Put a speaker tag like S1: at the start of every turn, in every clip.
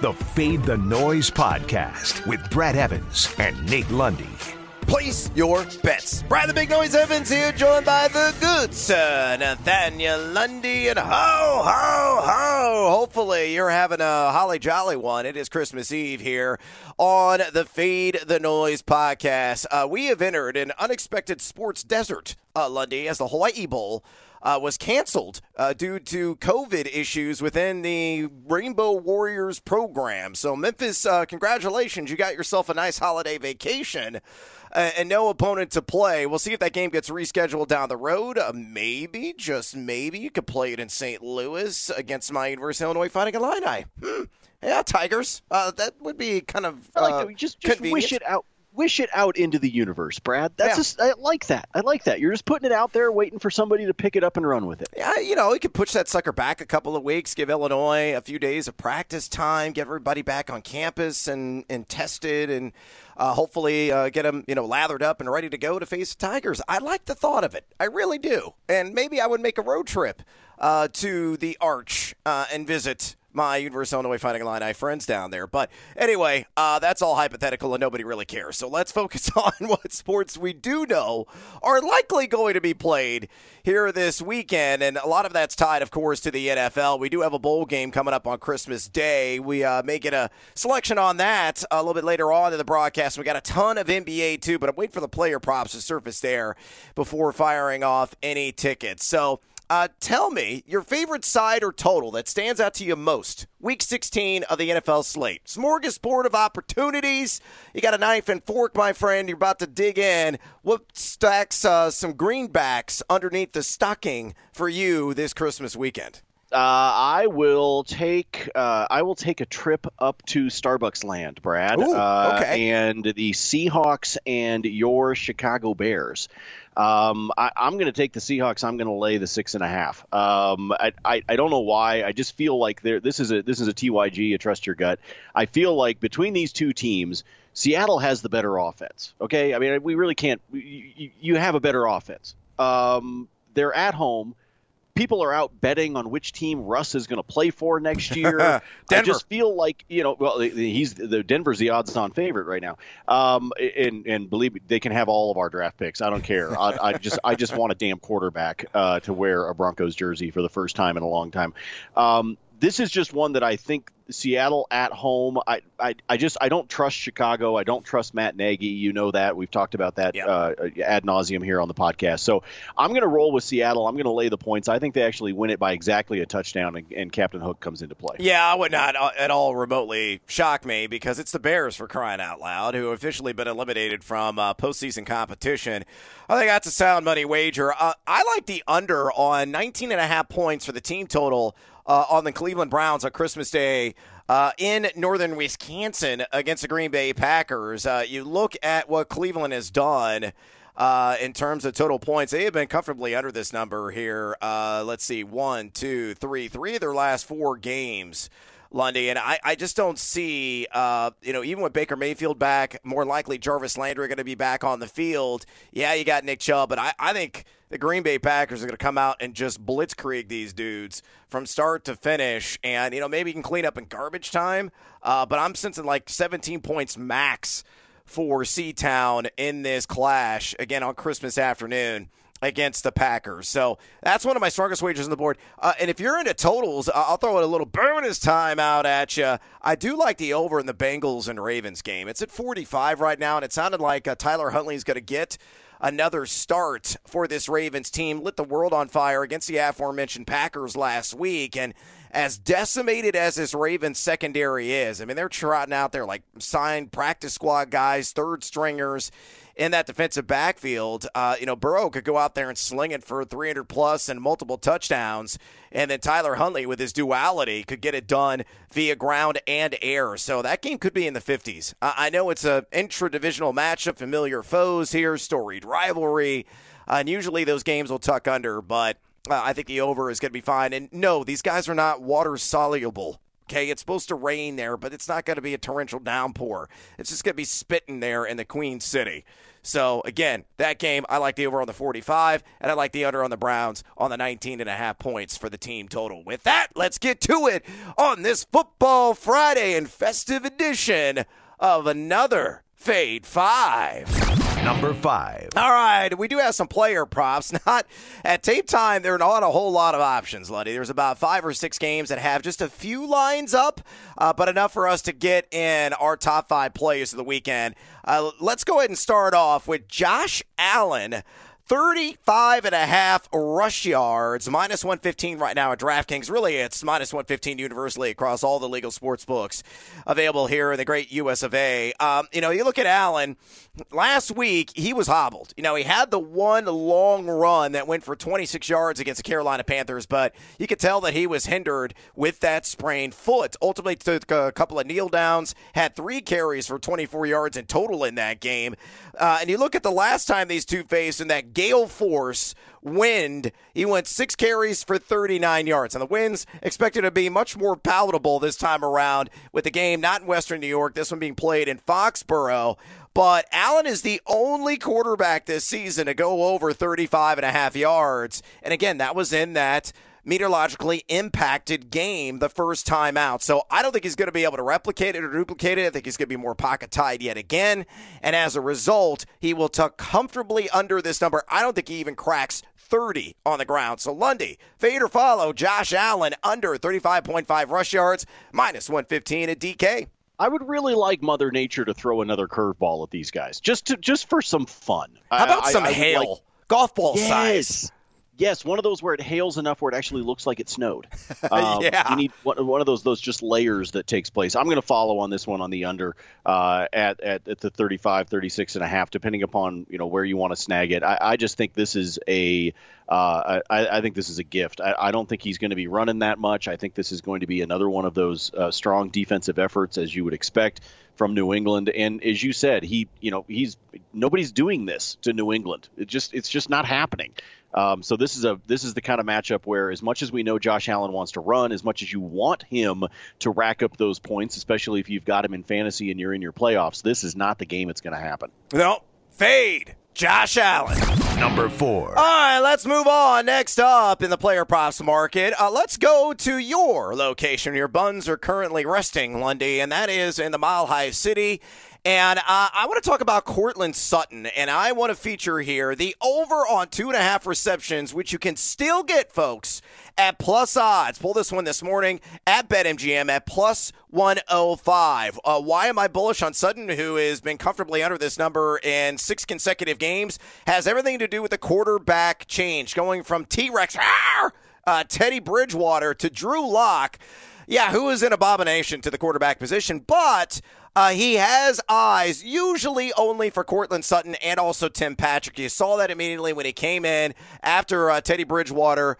S1: the Fade the Noise podcast with Brad Evans and Nate Lundy.
S2: Place your bets. Brad the Big Noise Evans here, joined by the good sir, Nathaniel Lundy. And ho, ho, ho. Hopefully, you're having a holly jolly one. It is Christmas Eve here on the Fade the Noise podcast. Uh, we have entered an unexpected sports desert, uh, Lundy, as the Hawaii Bowl uh, was canceled uh, due to COVID issues within the Rainbow Warriors program. So, Memphis, uh, congratulations. You got yourself a nice holiday vacation. Uh, and no opponent to play. We'll see if that game gets rescheduled down the road. Uh, maybe, just maybe, you could play it in St. Louis against my University of Illinois Fighting Illini. Hmm. Yeah, Tigers. Uh, that would be kind of
S3: I like that. Just, just wish it out wish it out into the universe, Brad. That's yeah. just I like that. I like that. You're just putting it out there, waiting for somebody to pick it up and run with it.
S2: Yeah, you know, you could push that sucker back a couple of weeks, give Illinois a few days of practice time, get everybody back on campus and and tested, and uh, hopefully uh, get them you know lathered up and ready to go to face the Tigers. I like the thought of it. I really do, and maybe I would make a road trip uh, to the Arch uh, and visit my University of Illinois Fighting Illini friends down there. But anyway, uh, that's all hypothetical and nobody really cares. So let's focus on what sports we do know are likely going to be played here this weekend. And a lot of that's tied, of course, to the NFL. We do have a bowl game coming up on Christmas Day. We uh, may get a selection on that a little bit later on in the broadcast. We got a ton of NBA too, but I'm waiting for the player props to surface there before firing off any tickets. So uh, tell me your favorite side or total that stands out to you most. Week 16 of the NFL slate. Smorgasbord of opportunities. You got a knife and fork, my friend. You're about to dig in. What stacks uh, some greenbacks underneath the stocking for you this Christmas weekend?
S3: Uh, I will take uh, I will take a trip up to Starbucks Land, Brad.
S2: Ooh, uh, okay.
S3: and the Seahawks and your Chicago Bears. Um, I, am going to take the Seahawks. I'm going to lay the six and a half. Um, I, I, I, don't know why. I just feel like there. This is a this is a TYG. A trust your gut. I feel like between these two teams, Seattle has the better offense. Okay, I mean we really can't. You, you have a better offense. Um, they're at home people are out betting on which team Russ is going to play for next year. I just feel like you know, well, he's the Denver's the odds-on favorite right now. Um, and and believe me, they can have all of our draft picks. I don't care. I, I just I just want a damn quarterback uh, to wear a Broncos jersey for the first time in a long time. Um, this is just one that I think Seattle at home. I, I, I just I don't trust Chicago. I don't trust Matt Nagy. You know that we've talked about that yep. uh, ad nauseum here on the podcast. So I'm going to roll with Seattle. I'm going to lay the points. I think they actually win it by exactly a touchdown, and, and, Captain Hook comes into play.
S2: Yeah, I would not uh, at all remotely shock me because it's the Bears for crying out loud, who have officially been eliminated from uh, postseason competition. I think that's a sound money wager. Uh, I like the under on 19 and a half points for the team total uh, on the Cleveland Browns on Christmas Day uh, in northern Wisconsin against the Green Bay Packers. Uh, you look at what Cleveland has done. Uh, in terms of total points, they have been comfortably under this number here. Uh, let's see, one, two, three, three of their last four games. Lundy, and I, I just don't see, uh, you know, even with Baker Mayfield back, more likely Jarvis Landry going to be back on the field. Yeah, you got Nick Chubb, but I, I think the Green Bay Packers are going to come out and just blitzkrieg these dudes from start to finish. And, you know, maybe you can clean up in garbage time. Uh, but I'm sensing like 17 points max for C-Town in this clash again on Christmas afternoon against the Packers. So that's one of my strongest wagers on the board. Uh, and if you're into totals, I'll throw a little bonus time out at you. I do like the over in the Bengals and Ravens game. It's at 45 right now, and it sounded like uh, Tyler Huntley is going to get another start for this Ravens team. Lit the world on fire against the aforementioned Packers last week. And as decimated as this Ravens secondary is, I mean, they're trotting out there like signed practice squad guys, third stringers in that defensive backfield. Uh, you know, Burrow could go out there and sling it for 300 plus and multiple touchdowns, and then Tyler Huntley with his duality could get it done via ground and air. So that game could be in the 50s. Uh, I know it's a intra-divisional matchup, familiar foes here, storied rivalry, uh, and usually those games will tuck under, but. Uh, I think the over is going to be fine. And no, these guys are not water soluble Okay, it's supposed to rain there, but it's not going to be a torrential downpour. It's just going to be spitting there in the Queen City. So again, that game, I like the over on the 45, and I like the under on the Browns on the 19 and a half points for the team total. With that, let's get to it on this Football Friday and festive edition of another Fade Five.
S1: Number five.
S2: All right, we do have some player props. Not at tape time. There are not a whole lot of options, Lundy. There's about five or six games that have just a few lines up, uh, but enough for us to get in our top five players of the weekend. Uh, let's go ahead and start off with Josh Allen. 35 and a half rush yards, minus 115 right now at DraftKings. Really, it's minus 115 universally across all the legal sports books available here in the great US of A. Um, you know, you look at Allen, last week he was hobbled. You know, he had the one long run that went for 26 yards against the Carolina Panthers, but you could tell that he was hindered with that sprained foot. Ultimately, took a couple of kneel downs, had three carries for 24 yards in total in that game. Uh, and you look at the last time these two faced in that gale force wind, he went six carries for 39 yards. And the winds expected to be much more palatable this time around with the game not in Western New York, this one being played in Foxborough. But Allen is the only quarterback this season to go over 35 and a half yards. And again, that was in that meteorologically impacted game the first time out. So I don't think he's going to be able to replicate it or duplicate it. I think he's going to be more pocket tied yet again. And as a result, he will tuck comfortably under this number. I don't think he even cracks 30 on the ground. So Lundy, fade or follow Josh Allen under 35.5 rush yards, minus 115 at DK.
S3: I would really like Mother Nature to throw another curveball at these guys, just to just for some fun.
S2: How about
S3: I,
S2: some
S3: I,
S2: hail?
S3: Like,
S2: Golf ball
S3: yes.
S2: size.
S3: Yes, one of those where it hails enough where it actually looks like it snowed. Um,
S2: yeah.
S3: You need one, one of those those just layers that takes place. I'm going to follow on this one on the under uh, at, at at the 35, 36 and a half, depending upon you know where you want to snag it. I, I just think this is a uh, I, I, think this is a gift. I, I don't think he's going to be running that much. I think this is going to be another one of those uh, strong defensive efforts, as you would expect from New England. And as you said, he, you know, he's nobody's doing this to New England. It just, it's just not happening. Um, so this is a this is the kind of matchup where, as much as we know Josh Allen wants to run, as much as you want him to rack up those points, especially if you've got him in fantasy and you're in your playoffs, this is not the game that's going to happen.
S2: No, fade. Josh Allen.
S1: Number four.
S2: All right, let's move on. Next up in the player props market, uh, let's go to your location. Your buns are currently resting, Lundy, and that is in the Mile High City. And uh, I want to talk about Courtland Sutton, and I want to feature here the over on two and a half receptions, which you can still get, folks, at plus odds. Pull this one this morning at BetMGM at plus 105. Uh, why am I bullish on Sutton, who has been comfortably under this number in six consecutive games? Has everything to do with the quarterback change, going from T Rex, uh, Teddy Bridgewater to Drew Lock. Yeah, who is an abomination to the quarterback position, but uh, he has eyes, usually only for Courtland Sutton and also Tim Patrick. You saw that immediately when he came in after uh, Teddy Bridgewater.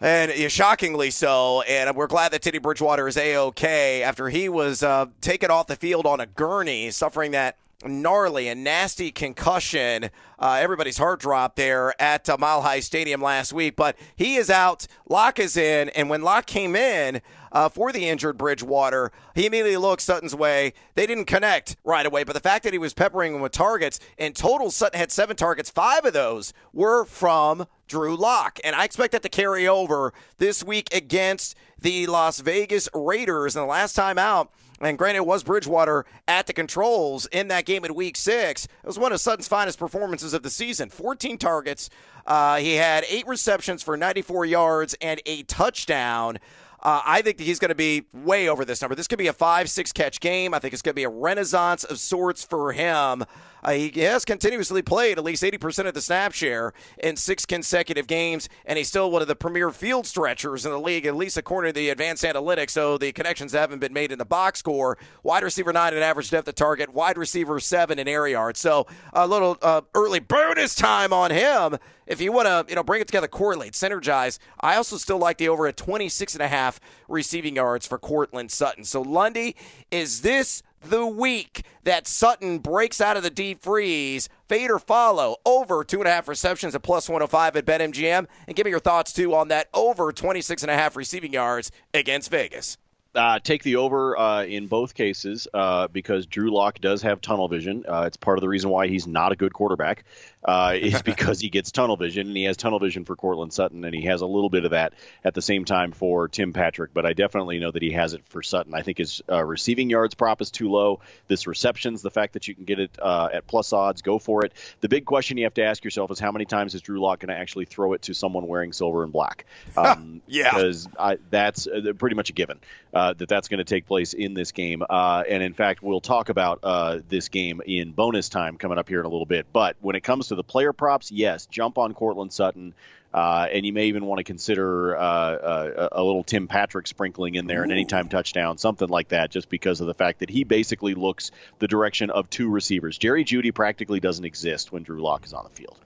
S2: And shockingly so. And we're glad that Teddy Bridgewater is A OK after he was uh, taken off the field on a gurney, suffering that gnarly and nasty concussion. Uh, everybody's heart dropped there at uh, Mile High Stadium last week, but he is out. Lock is in, and when Lock came in uh, for the injured Bridgewater, he immediately looked Sutton's way. They didn't connect right away, but the fact that he was peppering him with targets in total, Sutton had seven targets. Five of those were from Drew Lock, and I expect that to carry over this week against the Las Vegas Raiders. And the last time out. And granted, it was Bridgewater at the controls in that game in week six. It was one of Sutton's finest performances of the season 14 targets. Uh, he had eight receptions for 94 yards and a touchdown. Uh, I think he's going to be way over this number. This could be a five, six catch game. I think it's going to be a renaissance of sorts for him. Uh, he has continuously played at least 80% of the snap share in six consecutive games, and he's still one of the premier field stretchers in the league, at least according to the advanced analytics. So the connections haven't been made in the box score. Wide receiver nine in average depth of target, wide receiver seven in air yards. So a little uh, early bonus time on him if you want to, you know, bring it together, correlate, synergize. I also still like the over at 26 and a half receiving yards for Courtland Sutton. So Lundy, is this the week that Sutton breaks out of the deep freeze. Fade or follow over two and a half receptions at plus 105 at BetMGM. And give me your thoughts too on that over 26 and a half receiving yards against Vegas.
S3: Uh, take the over uh, in both cases uh, because Drew Lock does have tunnel vision. Uh, it's part of the reason why he's not a good quarterback uh, is because he gets tunnel vision and he has tunnel vision for Courtland Sutton and he has a little bit of that at the same time for Tim Patrick. But I definitely know that he has it for Sutton. I think his uh, receiving yards prop is too low. This receptions, the fact that you can get it at plus odds, go for it. The big question you have to ask yourself is how many times is Drew Lock going to actually throw it to someone wearing silver and black?
S2: Um, yeah,
S3: because that's pretty much a given uh, that that's going to take place in this game. Uh, and in fact, we'll talk about uh, this game in bonus time coming up here in a little bit. But when it comes to the player props, yes, jump on Courtland Sutton. Uh, and you may even want to consider uh, uh, a little Tim Patrick sprinkling in there, Ooh. an anytime touchdown, something like that, just because of the fact that he basically looks the direction of two receivers. Jerry Jeudy practically doesn't exist when Drew Lock is on the field.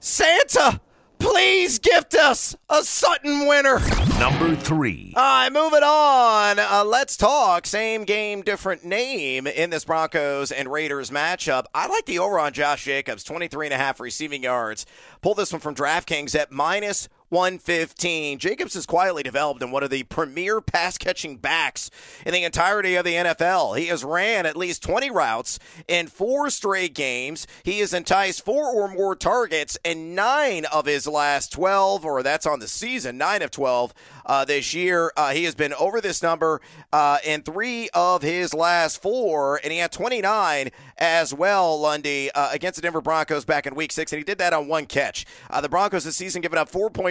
S2: Santa! Please gift us a Sutton winner.
S1: Number three.
S2: All right, moving on. Uh, let's talk same game, different name in this Broncos and Raiders matchup. I like the over on Josh Jacobs, 23 and a half receiving yards. Pull this one from DraftKings at minus 115. Jacobs has quietly developed in one of the premier pass catching backs in the entirety of the NFL. He has ran at least 20 routes in four straight games. He has enticed four or more targets in nine of his last 12, or that's on the season, nine of 12 uh, this year. Uh, he has been over this number uh, in three of his last four, and he had 29 as well, Lundy, uh, against the Denver Broncos back in week six, and he did that on one catch. Uh, the Broncos this season giving up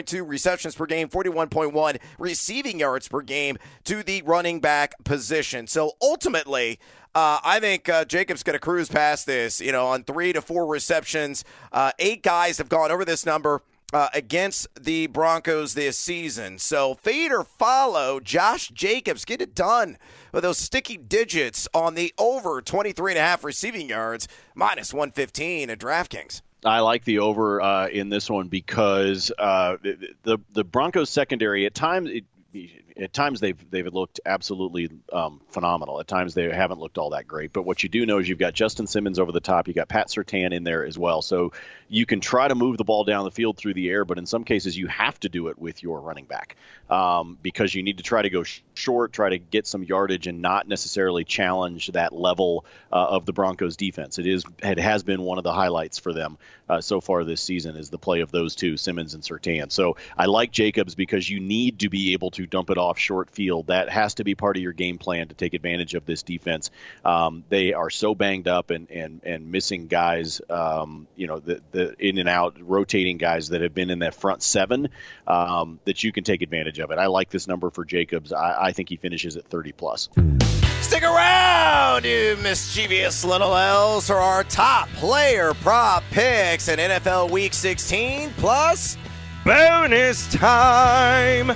S2: 4.2 receptions per game, 41.1 receiving yards per game to the running back position. So ultimately, uh, I think uh, Jacobs going to cruise past this, you know, on three to four receptions. Uh, eight guys have gone over this number uh, against the Broncos this season. So fade or follow Josh Jacobs. Get it done with those sticky digits on the over 23 and a half receiving yards, minus 115 at DraftKings.
S3: I like the over uh, in this one because uh, the the Broncos secondary at times it, at times they've they've looked absolutely um, phenomenal. At times they haven't looked all that great. But what you do know is you've got Justin Simmons over the top. You got Pat Surtain in there as well. So you can try to move the ball down the field through the air, but in some cases you have to do it with your running back um, because you need to try to go sh- short, try to get some yardage, and not necessarily challenge that level uh, of the Broncos defense. It is it has been one of the highlights for them uh, so far this season is the play of those two, Simmons and Surtain. So I like Jacobs because you need to be able to dump it off off short field. That has to be part of your game plan to take advantage of this defense. Um, they are so banged up and and, and missing guys, um, you know, the, the in and out rotating guys that have been in that front seven um, that you can take advantage of it. I like this number for Jacobs. I, I think he finishes at 30 plus.
S2: Stick around, you mischievous little elves, for our top player prop picks in NFL Week 16 plus bonus time.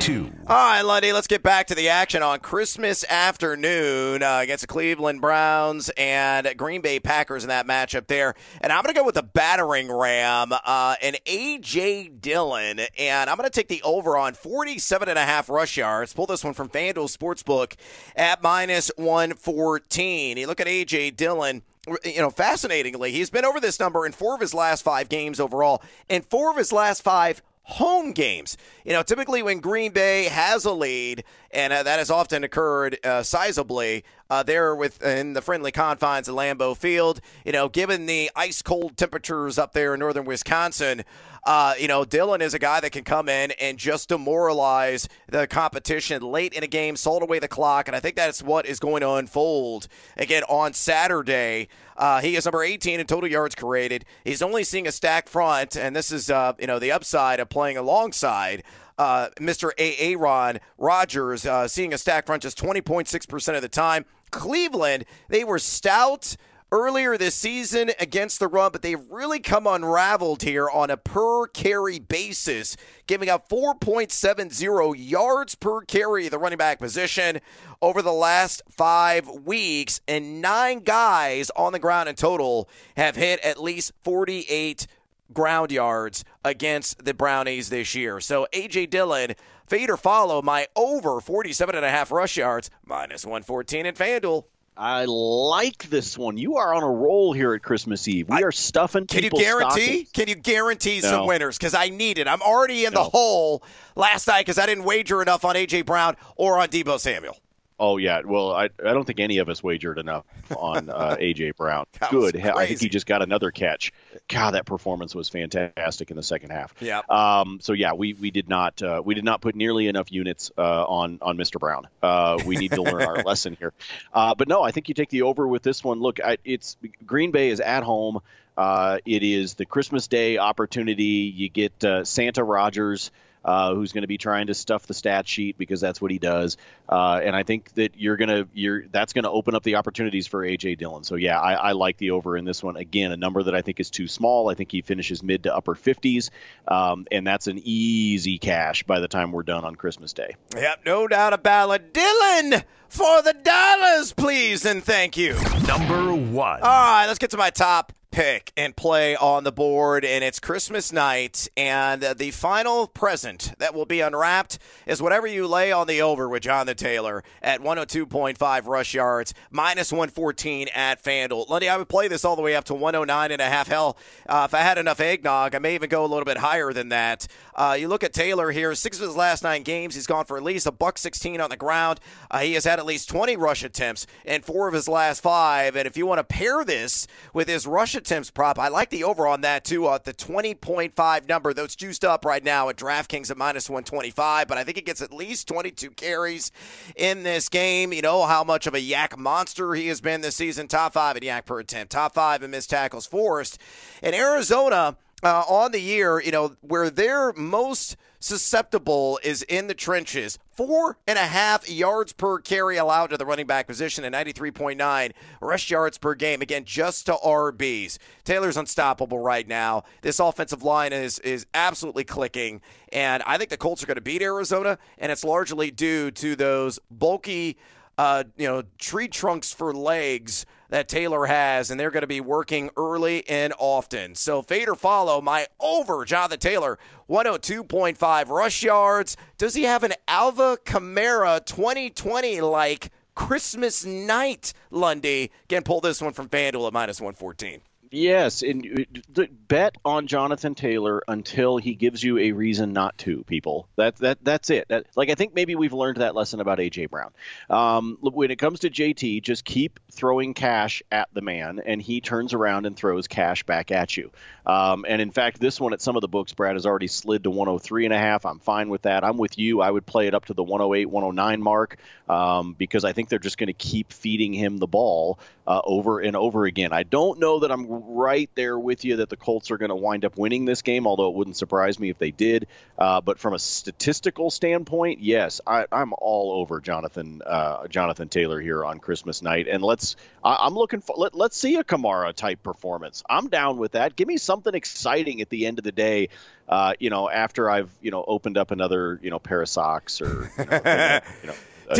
S1: Two.
S2: All right, Lundy, let's get back to the action on Christmas afternoon uh, against the Cleveland Browns and Green Bay Packers in that matchup there. And I'm going to go with the battering ram uh, and A.J. Dillon. And I'm going to take the over on 47 and a half rush yards. Pull this one from FanDuel Sportsbook at minus 114. You look at A.J. Dillon you know, fascinatingly, he's been over this number in four of his last five games overall, and four of his last five home games. You know, typically when Green Bay has a lead, and uh, that has often occurred uh, sizably uh, there within the friendly confines of Lambeau Field. You know, given the ice cold temperatures up there in northern Wisconsin, uh, you know, Dillon is a guy that can come in and just demoralize the competition late in a game, salt away the clock, and I think that's what is going to unfold again on Saturday. Uh, he is number 18 in total yards created. He's only seeing a stack front, and this is uh, you know the upside of playing alongside uh, Mr. Aaron Rodgers, uh, seeing a stack front just 20.6% of the time. Cleveland, they were stout earlier this season against the run, but they've really come unraveled here on a per carry basis, giving up 4.70 yards per carry the running back position over the last five weeks, and nine guys on the ground in total have hit at least 48 ground yards against the Brownies this year. So A.J. Dillon, fade or follow my over 47 and a half rush yards, minus 114 at FanDuel.
S3: I like this one. You are on a roll here at Christmas Eve. We are stuffing.
S2: Can you guarantee?
S3: Stockings.
S2: Can you guarantee
S3: No.
S2: some winners? Because I need it. I'm already in
S3: No.
S2: the hole last night because I didn't wager enough on AJ Brown or on Deebo Samuel.
S3: Oh yeah. Well, I, I don't think any of us wagered enough on uh, AJ Brown. Good. I think he just got another catch. God, that performance was fantastic in the second half.
S2: Yeah.
S3: Um, so yeah, we, we did not uh, we did not put nearly enough units uh, on on Mr. Brown. Uh, we need to learn our lesson here. Uh, but no, I think you take the over with this one. Look, I, it's Green Bay is at home. Uh, it is the Christmas Day opportunity. You get uh, Santa Rodgers. Uh, who's going to be trying to stuff the stat sheet because that's what he does, uh, and I think that you're gonna you're that's going to open up the opportunities for AJ Dillon. So yeah, I, I like the over in this one. Again, a number that I think is too small. I think he finishes mid to upper 50s, um, and that's an easy cash by the time we're done on Christmas Day.
S2: Yep, no doubt about it. Dillon for the dollars, please and thank you.
S1: Number one.
S2: All right, let's get to my top pick and play on the board. And it's Christmas night, and the final present that will be unwrapped is whatever you lay on the over with Jonathan Taylor at 102.5 rush yards, minus 114 at FanDuel. Lundy, I would play this all the way up to 109 and a half. Hell, uh, if I had enough eggnog, I may even go a little bit higher than that. Uh, you look at Taylor here, six of his last nine games, he's gone for at least a buck 16 on the ground. Uh, he has had at least 20 rush attempts in four of his last five. And if you want to pair this with his rush attempts prop, I like the over on that too, uh, the 20.5 number. That's juiced up right now at DraftKings at minus 125, but I think it gets at least 22 carries in this game. You know how much of a YAC monster he has been this season. Top five in YAC per attempt, top five in missed tackles forced. In Arizona, uh, on the year, you know, where they're most susceptible is in the trenches. Four and a half yards per carry allowed to the running back position and 93.9 rush yards per game. Again, just to RBs. Taylor's unstoppable right now. This offensive line is is absolutely clicking, and I think the Colts are going to beat Arizona, and it's largely due to those bulky uh, you know, tree trunks for legs that Taylor has, and they're going to be working early and often. So fade or follow my over Jonathan Taylor, 102.5 rush yards. Does he have an Alvin Kamara 2020 like Christmas night, Lundy? Again, pull this one from FanDuel at minus 114.
S3: Yes, and uh, bet on Jonathan Taylor until he gives you a reason not to. People, that that that's it. That, like I think maybe we've learned that lesson about AJ Brown. Um, when it comes to JT, just keep throwing cash at the man, and he turns around and throws cash back at you. Um, and in fact, this one at some of the books, Brad has already slid to 103 and a half. I'm fine with that. I'm with you. I would play it up to the 108, 109 mark um, because I think they're just going to keep feeding him the ball uh, over and over again. I don't know that I'm right there with you that the Colts are going to wind up winning this game, although it wouldn't surprise me if they did. Uh, but from a statistical standpoint, yes, I, I'm all over Jonathan uh, Jonathan Taylor here on Christmas night, and let's I, I'm looking for let, let's see a Kamara type performance. I'm down with that. Give me something exciting at the end of the day. Uh, you know, after I've you know opened up another you know pair of socks or you know, you know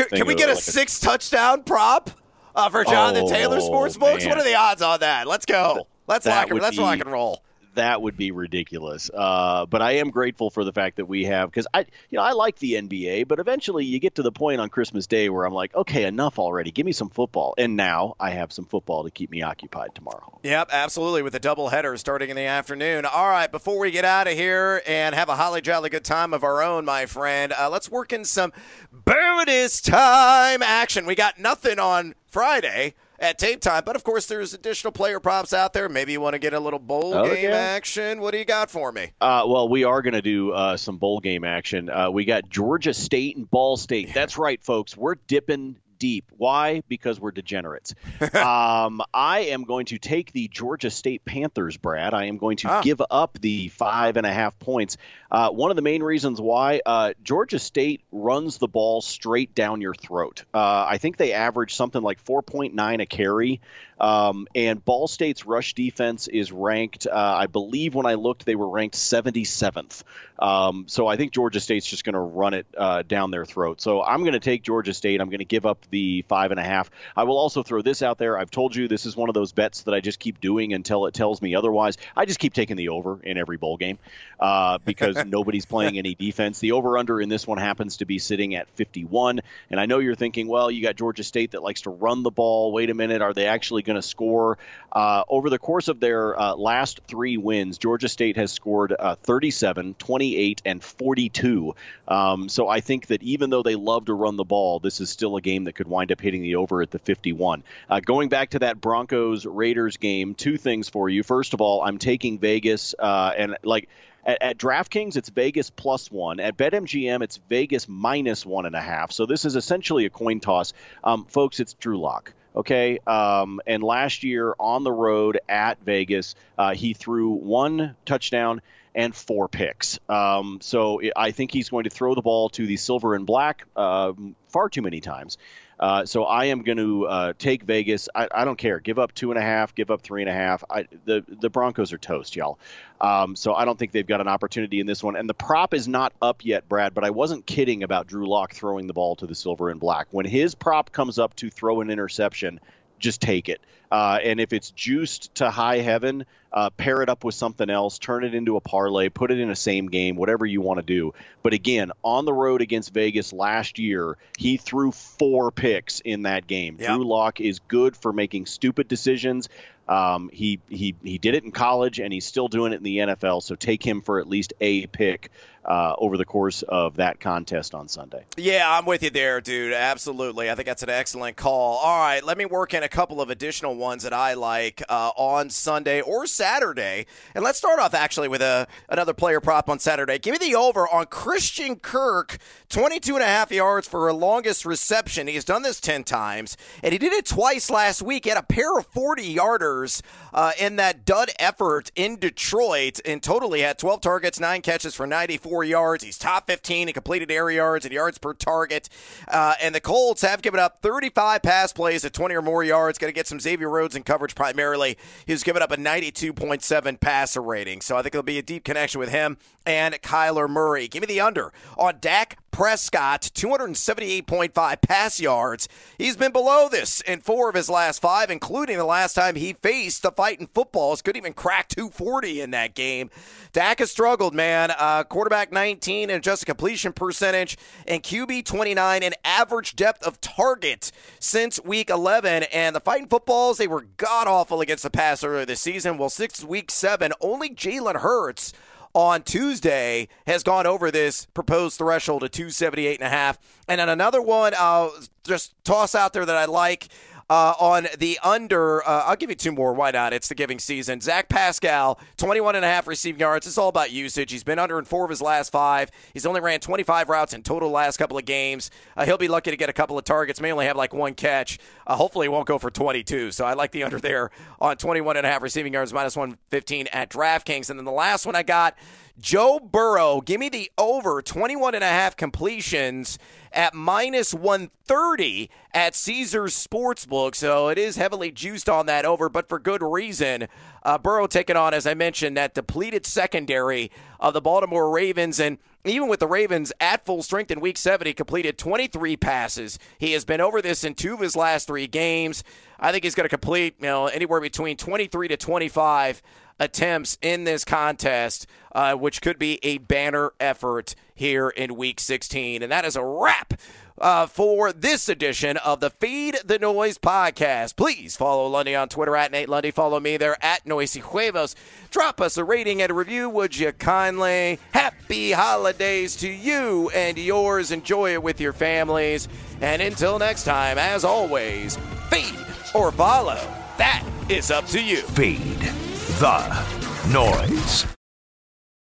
S2: can we get a
S3: like
S2: six touchdown prop uh, for Jonathan
S3: Oh,
S2: Taylor Sportsbooks?
S3: man.
S2: What are the odds on that? Let's go. Let's
S3: That
S2: lock let's
S3: be-
S2: rock and roll.
S3: That would be ridiculous. Uh, but I am grateful for the fact that we have because I, you know, I like the NBA, but eventually you get to the point on Christmas Day where I'm like, okay, enough already. Give me some football. And now I have some football to keep me occupied tomorrow.
S2: Yep, absolutely, with a double header starting in the afternoon. All right, before we get out of here and have a holly jolly good time of our own, my friend, uh, let's work in some bonus time action. We got nothing on Friday at tape time, but of course, there's additional player props out there. Maybe you want to get a little bowl
S3: Oh,
S2: game
S3: yeah.
S2: action. What do you got for me?
S3: Uh, well, we are going to do uh, some bowl game action. Uh, we got Georgia State and Ball State. That's right, folks. We're dipping deep. Why? Because we're degenerates. um, I am going to take the Georgia State Panthers, Brad. I am going to
S2: Ah.
S3: give up the five and a half points. Uh, one of the main reasons why uh, Georgia State runs the ball straight down your throat. Uh, I think they average something like 4.9 a carry. Um, and Ball State's rush defense is ranked, uh, I believe when I looked, they were ranked 77th. Um, so I think Georgia State's just going to run it uh, down their throat. So I'm going to take Georgia State. I'm going to give up the five and a half. I will also throw this out there. I've told you this is one of those bets that I just keep doing until it tells me otherwise. I just keep taking the over in every bowl game uh, because nobody's playing any defense. The over under in this one happens to be sitting at 51. And I know you're thinking, well, you got Georgia State that likes to run the ball. Wait a minute, are they actually going to score? Uh, over the course of their uh, last three wins, Georgia State has scored uh, 37, 28, and 42. Um, so I think that even though they love to run the ball, this is still a game that could wind up hitting the over at the 51. Uh, going back to that Broncos Raiders game, two things for you. First of all, I'm taking Vegas, uh, and like at, at, DraftKings, it's Vegas plus one. At BetMGM, it's Vegas minus one and a half. So this is essentially a coin toss. Um, folks, it's Drew Lock. Okay. Um, and last year on the road at Vegas, uh, he threw one touchdown and four picks. Um, so I think he's going to throw the ball to the silver and black uh, far too many times. Uh, so I am going to uh, take Vegas. I, I, don't care. Give up two and a half. Give up three and a half. I, the the Broncos are toast, y'all. Um, so I don't think they've got an opportunity in this one. And the prop is not up yet, Brad. But I wasn't kidding about Drew Lock throwing the ball to the silver and black. When his prop comes up to throw an interception, just take it. Uh, and if it's juiced to high heaven, uh, pair it up with something else, turn it into a parlay, put it in a same game, whatever you want to do. But again, on the road against Vegas last year, he threw four picks in that game. Yep. Drew Lock is good for making stupid decisions. Um, he he he did it in college, and he's still doing it in the NFL. So take him for at least a pick uh, over the course of that contest on Sunday.
S2: Yeah, I'm with you there, dude. Absolutely, I think that's an excellent call. All right, let me work in a couple of additional ones that I like uh, on Sunday or Saturday, and let's start off actually with a another player prop on Saturday. Give me the over on Christian Kirk, 22 and a half yards for a longest reception. He's done this 10 times, and he did it twice last week. He had a pair of 40 yarders uh, in that dud effort in Detroit. and totally had 12 targets, nine catches for 94 yards. He's top 15 in completed air yards and yards per target. Uh, and the Colts have given up 35 pass plays at 20 or more yards. Going to get some Xavier Rhodes in coverage primarily. He's given up a 92.7 passer rating. So I think it'll be a deep connection with him and Kyler Murray. Give me the under on Dak Prescott, 278.5 pass yards. He's been below this in four of his last five, including the last time he faced the fighting footballs. Couldn't even crack 240 in that game. Dak has struggled, man. Uh, quarterback 19 and just completion percentage, and QB 29 and average depth of target since week 11. And the fighting footballs, they were god awful against the pass earlier this season. Well, six week seven, only Jalen Hurts on Tuesday has gone over this proposed threshold of 278 and a half. And then another one I'll just toss out there that I like uh, on the under. Uh, I'll give you two more. Why not? It's the giving season. Zach Pascal, 21 and a half receiving yards. It's all about usage. He's been under in four of his last five. He's only ran 25 routes in total last couple of games. Uh, he'll be lucky to get a couple of targets. May only have like one catch. Uh, hopefully, he won't go for 22. So I like the under there on 21 and a half receiving yards, minus 115 at DraftKings. And then the last one I got. Joe Burrow, give me the over 21 and a half completions at minus 130 at Caesars Sportsbook. So it is heavily juiced on that over, but for good reason. Uh, Burrow taking on, as I mentioned, that depleted secondary of the Baltimore Ravens. And even with the Ravens at full strength in week seven, he completed 23 passes. He has been over this in two of his last three games. I think he's going to complete, you know, anywhere between 23 to 25 attempts in this contest, uh, which could be a banner effort here in Week 16. And that is a wrap. Uh, for this edition of the Fade the Noise podcast. Please follow Lundy on Twitter at Nate Lundy. Follow me there at Noisy Huevos. Drop us a rating and a review, would you kindly? Happy holidays to you and yours. Enjoy it with your families. And until next time, as always, feed or follow. That is up to you.
S1: Feed the noise.